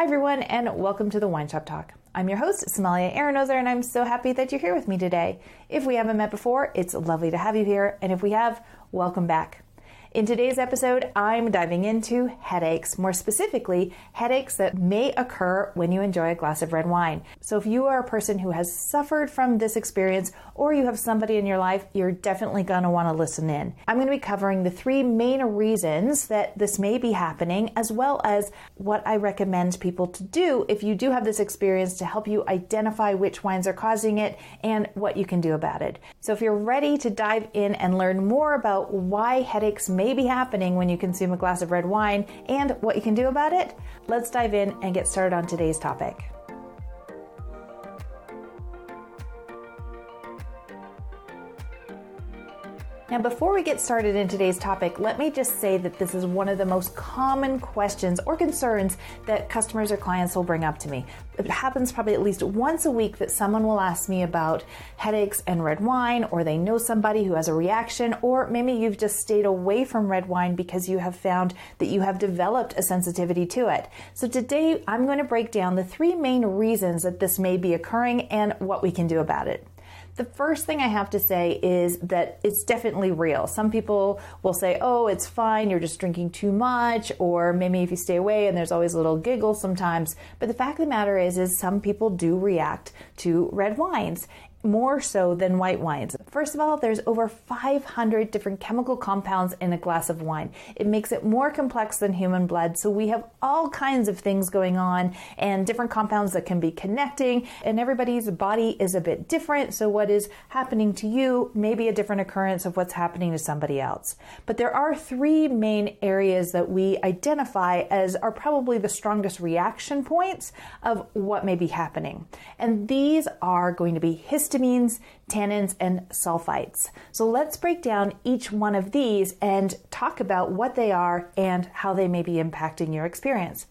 Hi, everyone, and welcome to the Wine Shop Talk. I'm your host, Somalia Aronozer, and I'm so happy that you're here with me today. If we haven't met before, it's lovely to have you here, and if we have, welcome back. In today's episode, I'm diving into headaches, more specifically, headaches that may occur when you enjoy a glass of red wine. So, if you are a person who has suffered from this experience or you have somebody in your life, you're definitely going to want to listen in. I'm going to be covering the three main reasons that this may be happening, as well as what I recommend people to do if you do have this experience to help you identify which wines are causing it and what you can do about it. So, if you're ready to dive in and learn more about why headaches may be happening when you consume a glass of red wine and what you can do about it, let's dive in and get started on today's topic. Now, before we get started in today's topic, let me just say that this is one of the most common questions or concerns that customers or clients will bring up to me. It happens probably at least once a week that someone will ask me about headaches and red wine, or they know somebody who has a reaction, or maybe you've just stayed away from red wine because you have found that you have developed a sensitivity to it. So, today I'm going to break down the three main reasons that this may be occurring and what we can do about it. The first thing I have to say is that it's definitely real. Some people will say, oh, it's fine, you're just drinking too much, or maybe if you stay away and there's always a little giggle sometimes. But the fact of the matter is, is some people do react to red wines more so than white wines. First of all, there's over 500 different chemical compounds in a glass of wine. It makes it more complex than human blood, so we have all kinds of things going on and different compounds that can be connecting, and everybody's body is a bit different, so what is happening to you may be a different occurrence of what's happening to somebody else. But there are three main areas that we identify as are probably the strongest reaction points of what may be happening. And these are going to be histamine histamines, tannins, and sulfites. So let's break down each one of these and talk about what they are and how they may be impacting your experience.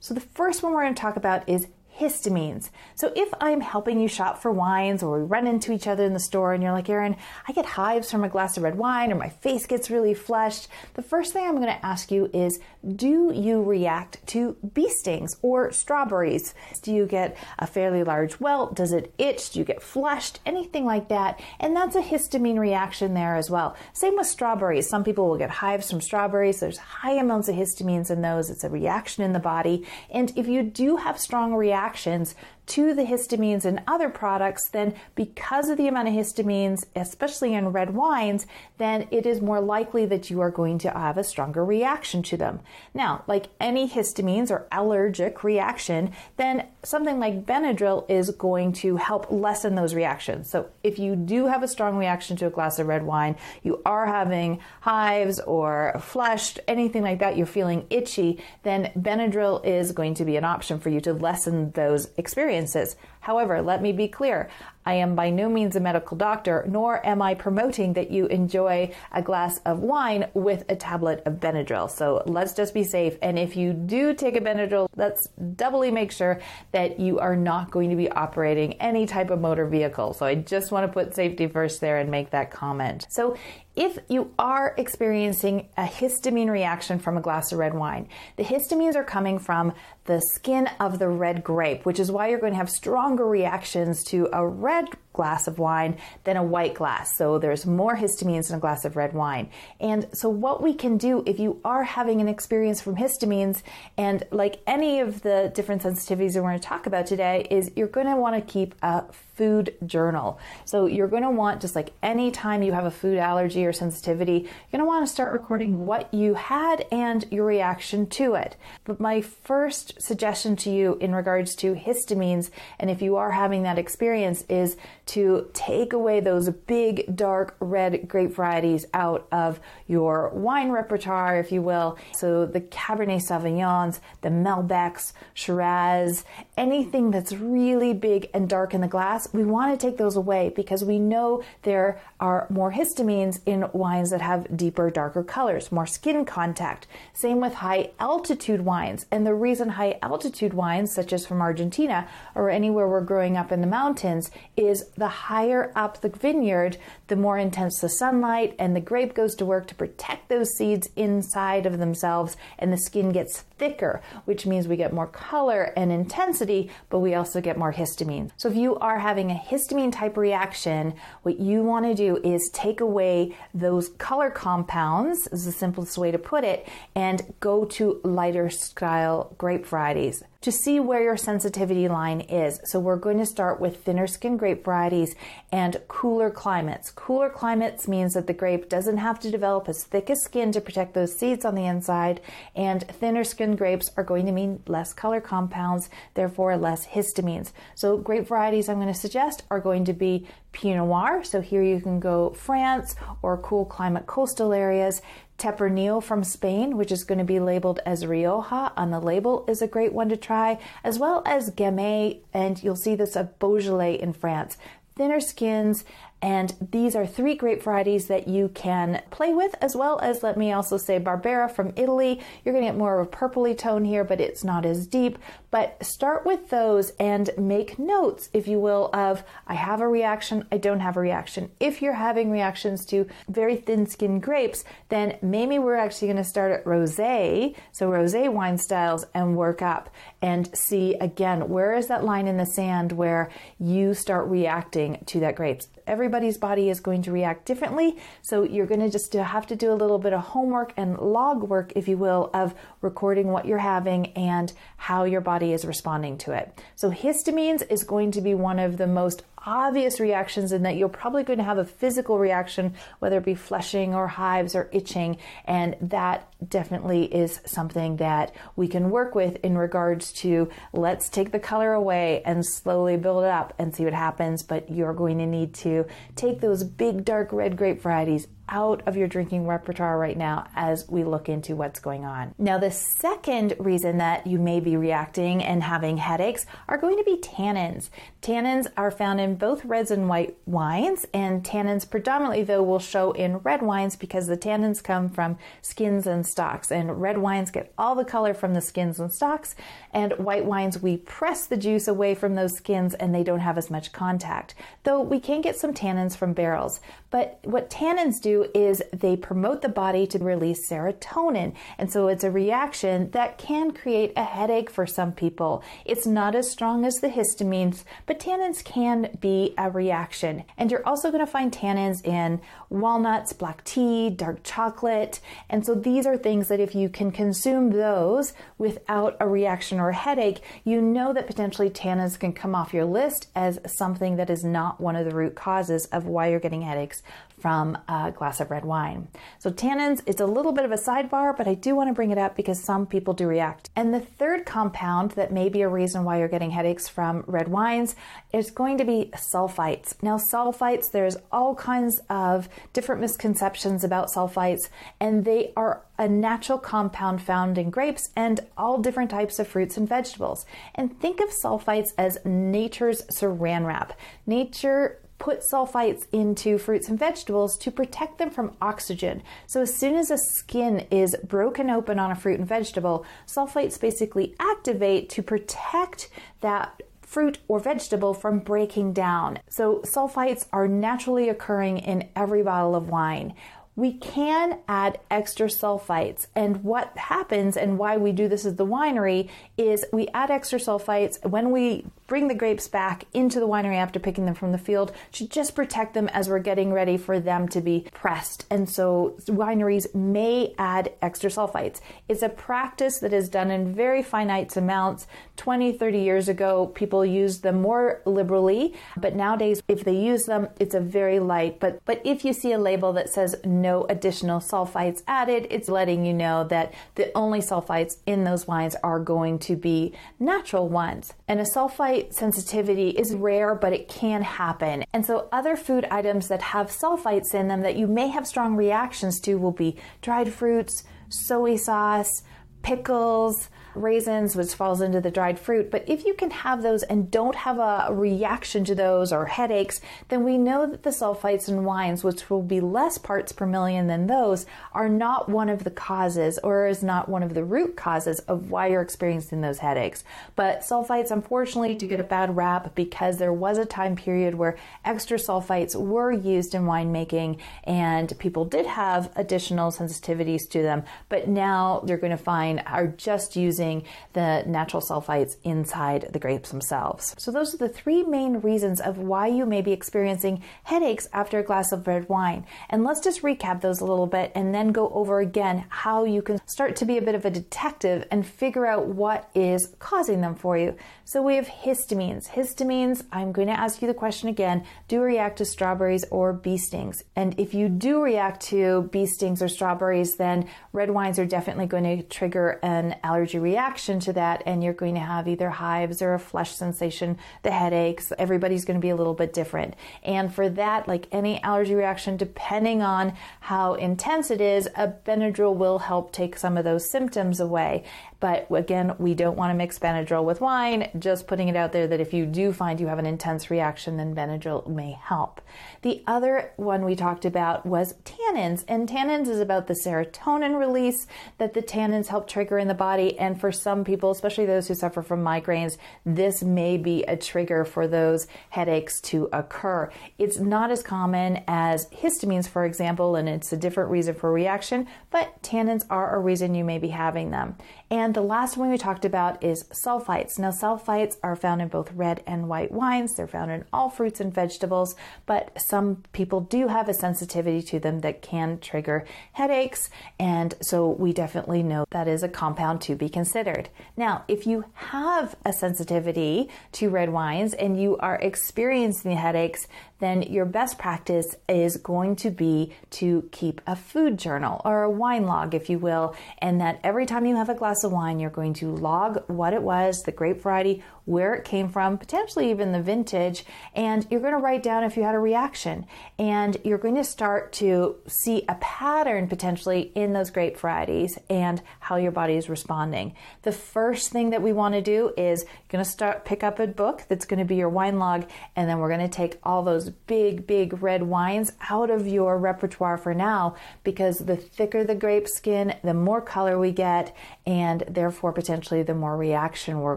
So the first one we're going to talk about is histamines. So if I'm helping you shop for wines or we run into each other in the store and you're like, Erin, I get hives from a glass of red wine or my face gets really flushed, the first thing I'm going to ask you is do you react to bee stings or strawberries? Do you get a fairly large welt? Does it itch? Do you get flushed? Anything like that. And that's a histamine reaction there as well. Same with strawberries. Some people will get hives from strawberries. There's high amounts of histamines in those. It's a reaction in the body. And if you do have strong reactions, reactions to the histamines in other products, then because of the amount of histamines, especially in red wines, then it is more likely that you are going to have a stronger reaction to them. Now, like any histamines or allergic reaction, then something like Benadryl is going to help lessen those reactions. So if you do have a strong reaction to a glass of red wine, you are having hives or flushed, anything like that, you're feeling itchy, then Benadryl is going to be an option for you to lessen those experiences experiences. However, let me be clear I am by no means a medical doctor, nor am I promoting that you enjoy a glass of wine with a tablet of Benadryl. So let's just be safe. And if you do take a Benadryl, let's doubly make sure that you are not going to be operating any type of motor vehicle. So I just want to put safety first there and make that comment. So if you are experiencing a histamine reaction from a glass of red wine, the histamines are coming from the skin of the red grape, which is why you're going to have stronger reactions to a red glass of wine than a white glass. So there's more histamines in a glass of red wine. And so what we can do if you are having an experience from histamines and like any of the different sensitivities we're going to talk about today is you're going to want to keep a food journal. So you're going to want just like any time you have a food allergy or sensitivity, you're going to want to start recording what you had and your reaction to it. But my first suggestion to you in regards to histamines and if you are having that experience is to take away those big, dark red grape varieties out of your wine repertoire, if you will. So the Cabernet Sauvignons, the Malbecs, Shiraz, anything that's really big and dark in the glass, we want to take those away because we know there are more histamines in wines that have deeper, darker colors, more skin contact. Same with high altitude wines. And the reason high altitude wines, such as from Argentina or anywhere we're growing up in the mountains, is the higher up the vineyard, the more intense the sunlight, and the grape goes to work to protect those seeds inside of themselves, and the skin gets thicker, which means we get more color and intensity, but we also get more histamine. So if you are having a histamine type reaction, what you want to do is take away those color compounds, is the simplest way to put it, and go to lighter style grape varieties to see where your sensitivity line is. So we're going to start with thinner skin grape varieties and cooler climates. Cooler climates means that the grape doesn't have to develop as thick a skin to protect those seeds on the inside, and thinner skin grapes are going to mean less color compounds, therefore less histamines. So grape varieties I'm going to suggest are going to be Pinot Noir. So here you can go France or cool climate coastal areas. Tempranillo from Spain, which is going to be labeled as Rioja on the label, is a great one to try, as well as Gamay, and you'll see this of Beaujolais in France. Thinner skins and these are three grape varieties that you can play with, as well as, let me also say, Barbera from Italy. You're going to get more of a purpley tone here, but it's not as deep. But start with those and make notes, if you will, of I have a reaction, I don't have a reaction. If you're having reactions to very thin skinned grapes, then maybe we're actually going to start at rosé, so rosé wine styles, and work up and see again where is that line in the sand where you start reacting to that grapes everybody's body is going to react differently. So you're going to just have to do a little bit of homework and log work, if you will, of recording what you're having and how your body is responding to it. So histamines is going to be one of the most obvious reactions in that you're probably going to have a physical reaction, whether it be flushing or hives or itching. And that definitely is something that we can work with in regards to let's take the color away and slowly build it up and see what happens. But you're going to need to take those big dark red grape varieties out of your drinking repertoire right now as we look into what's going on. Now, the second reason that you may be reacting and having headaches are going to be tannins. Tannins are found in both reds and white wines, and tannins predominantly, though, will show in red wines because the tannins come from skins and stalks. And red wines get all the color from the skins and stalks, and white wines, we press the juice away from those skins and they don't have as much contact. Though we can get some tannins from barrels. But what tannins do is they promote the body to release serotonin. And so it's a reaction that can create a headache for some people. It's not as strong as the histamines, but tannins can be a reaction. And you're also going to find tannins in walnuts, black tea, dark chocolate. And so these are things that if you can consume those without a reaction or a headache, you know that potentially tannins can come off your list as something that is not one of the root causes of why you're getting headaches from a glass of red wine. So tannins, it's a little bit of a sidebar, but I do want to bring it up because some people do react. And the third compound that may be a reason why you're getting headaches from red wines is going to be sulfites. Now, sulfites, there's all kinds of different misconceptions about sulfites, and they are a natural compound found in grapes and all different types of fruits and vegetables. And think of sulfites as nature's saran wrap. Nature put sulfites into fruits and vegetables to protect them from oxygen. So as soon as a skin is broken open on a fruit and vegetable, sulfites basically activate to protect that fruit or vegetable from breaking down. So sulfites are naturally occurring in every bottle of wine we can add extra sulfites. And what happens and why we do this at the winery is we add extra sulfites when we bring the grapes back into the winery after picking them from the field to just protect them as we're getting ready for them to be pressed. And so wineries may add extra sulfites. It's a practice that is done in very finite amounts. 20, 30 years ago, people used them more liberally, but nowadays, if they use them, it's a very light. But, but if you see a label that says no additional sulfites added, it's letting you know that the only sulfites in those wines are going to be natural ones. And a sulfite sensitivity is rare, but it can happen. And so other food items that have sulfites in them that you may have strong reactions to will be dried fruits, soy sauce, pickles, raisins, which falls into the dried fruit. But if you can have those and don't have a reaction to those or headaches, then we know that the sulfites in wines, which will be less parts per million than those, are not one of the causes or is not one of the root causes of why you're experiencing those headaches. But sulfites, unfortunately, do get a bad rap because there was a time period where extra sulfites were used in winemaking and people did have additional sensitivities to them. But now you're going to find are just using the natural sulfites inside the grapes themselves. So those are the three main reasons of why you may be experiencing headaches after a glass of red wine. And let's just recap those a little bit and then go over again how you can start to be a bit of a detective and figure out what is causing them for you. So we have histamines. Histamines, I'm going to ask you the question again, do react to strawberries or bee stings. And if you do react to bee stings or strawberries, then red wines are definitely going to trigger an allergy reaction to that and you're going to have either hives or a flush sensation, the headaches. Everybody's going to be a little bit different. And for that, like any allergy reaction, depending on how intense it is, a Benadryl will help take some of those symptoms away. But again, we don't want to mix Benadryl with wine. Just putting it out there that if you do find you have an intense reaction, then Benadryl may help. The other one we talked about was tannins, and tannins is about the serotonin release that the tannins help trigger in the body. And for some people, especially those who suffer from migraines, this may be a trigger for those headaches to occur. It's not as common as histamines, for example, and it's a different reason for reaction, but tannins are a reason you may be having them. And the last one we talked about is sulfites. Now, sulfites are found in both red and white wines. They're found in all fruits and vegetables, but some people do have a sensitivity to them that can trigger headaches. And so we definitely know that is a compound to be considered. Now, if you have a sensitivity to red wines and you are experiencing headaches, then your best practice is going to be to keep a food journal or a wine log, if you will, and that every time you have a glass of wine, you're going to log what it was, the grape variety, where it came from, potentially even the vintage, and you're going to write down if you had a reaction. And you're going to start to see a pattern potentially in those grape varieties and how your body is responding. The first thing that we want to do is you're going to start pick up a book that's going to be your wine log, and then we're going to take all those big, big red wines out of your repertoire for now because the thicker the grape skin, the more color we get, and therefore potentially the more reaction we're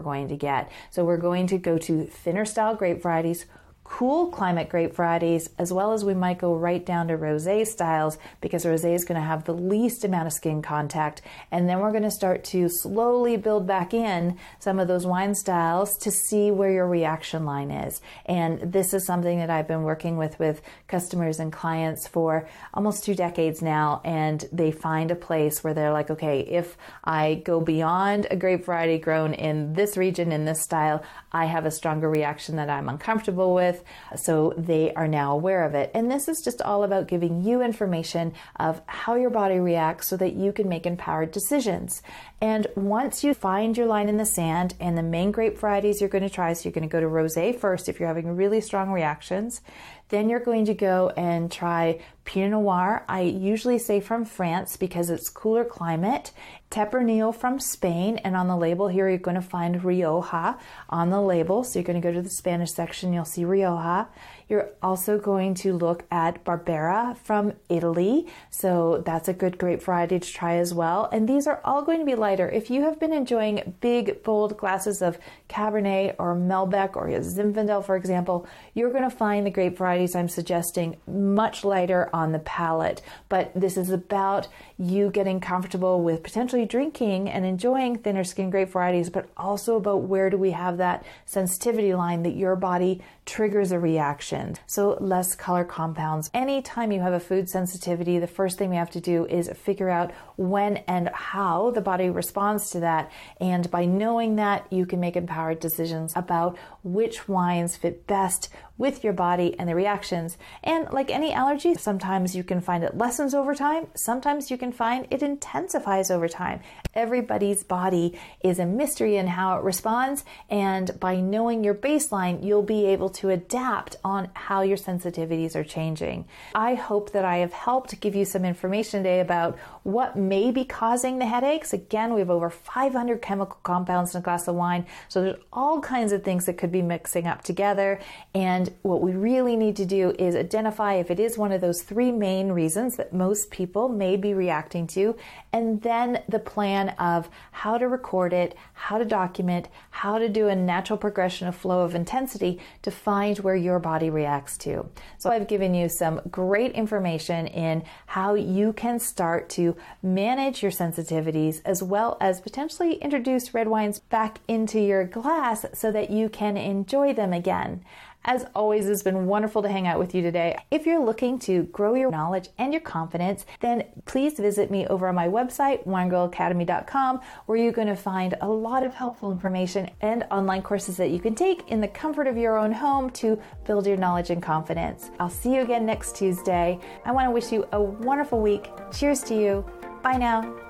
going to get. So we're going to go to thinner style grape varieties cool climate grape varieties, as well as we might go right down to rosé styles because rosé is going to have the least amount of skin contact. And then we're going to start to slowly build back in some of those wine styles to see where your reaction line is. And this is something that I've been working with with customers and clients for almost two decades now. And they find a place where they're like, okay, if I go beyond a grape variety grown in this region, in this style, I have a stronger reaction that I'm uncomfortable with with. So they are now aware of it. And this is just all about giving you information of how your body reacts so that you can make empowered decisions. And once you find your line in the sand and the main grape varieties you're going to try, so you're going to go to rosé first if you're having really strong reactions. Then you're going to go and try Pinot Noir. I usually say from France because it's cooler climate. Tempranillo from Spain, and on the label here you're going to find Rioja on the label. So you're going to go to the Spanish section, you'll see Rioja. You're also going to look at Barbera from Italy. So that's a good grape variety to try as well. And these are all going to be lighter. If you have been enjoying big, bold glasses of Cabernet or Malbec or Zinfandel, for example, you're going to find the grape varieties I'm suggesting much lighter on the palate. But this is about you getting comfortable with potentially drinking and enjoying thinner skin grape varieties, but also about where do we have that sensitivity line that your body triggers a reaction. So less color compounds. Anytime you have a food sensitivity, the first thing we have to do is figure out when and how the body responds to that. And by knowing that, you can make empowered decisions about which wines fit best with your body and the reactions. And like any allergy, sometimes you can find it lessens over time, sometimes you can find it intensifies over time. Everybody's body is a mystery in how it responds, and by knowing your baseline, you'll be able to adapt on how your sensitivities are changing. I hope that I have helped give you some information today about what may be causing the headaches. Again, we have over 500 chemical compounds in a glass of wine, so there's all kinds of things that could be mixing up together. And what we really need to do is identify if it is one of those three main reasons that most people may be reacting to, and then the plan of how to record it, how to document, how to do a natural progression of flow of intensity to find where your body reacts to. So I've given you some great information in how you can start to manage your sensitivities as well as potentially introduce red wines back into your glass so that you can enjoy them again. As always, it's been wonderful to hang out with you today. If you're looking to grow your knowledge and your confidence, then please visit me over on my website, winegirlacademy.com, where you're going to find a lot of helpful information and online courses that you can take in the comfort of your own home to build your knowledge and confidence. I'll see you again next Tuesday. I want to wish you a wonderful week. Cheers to you. Bye now.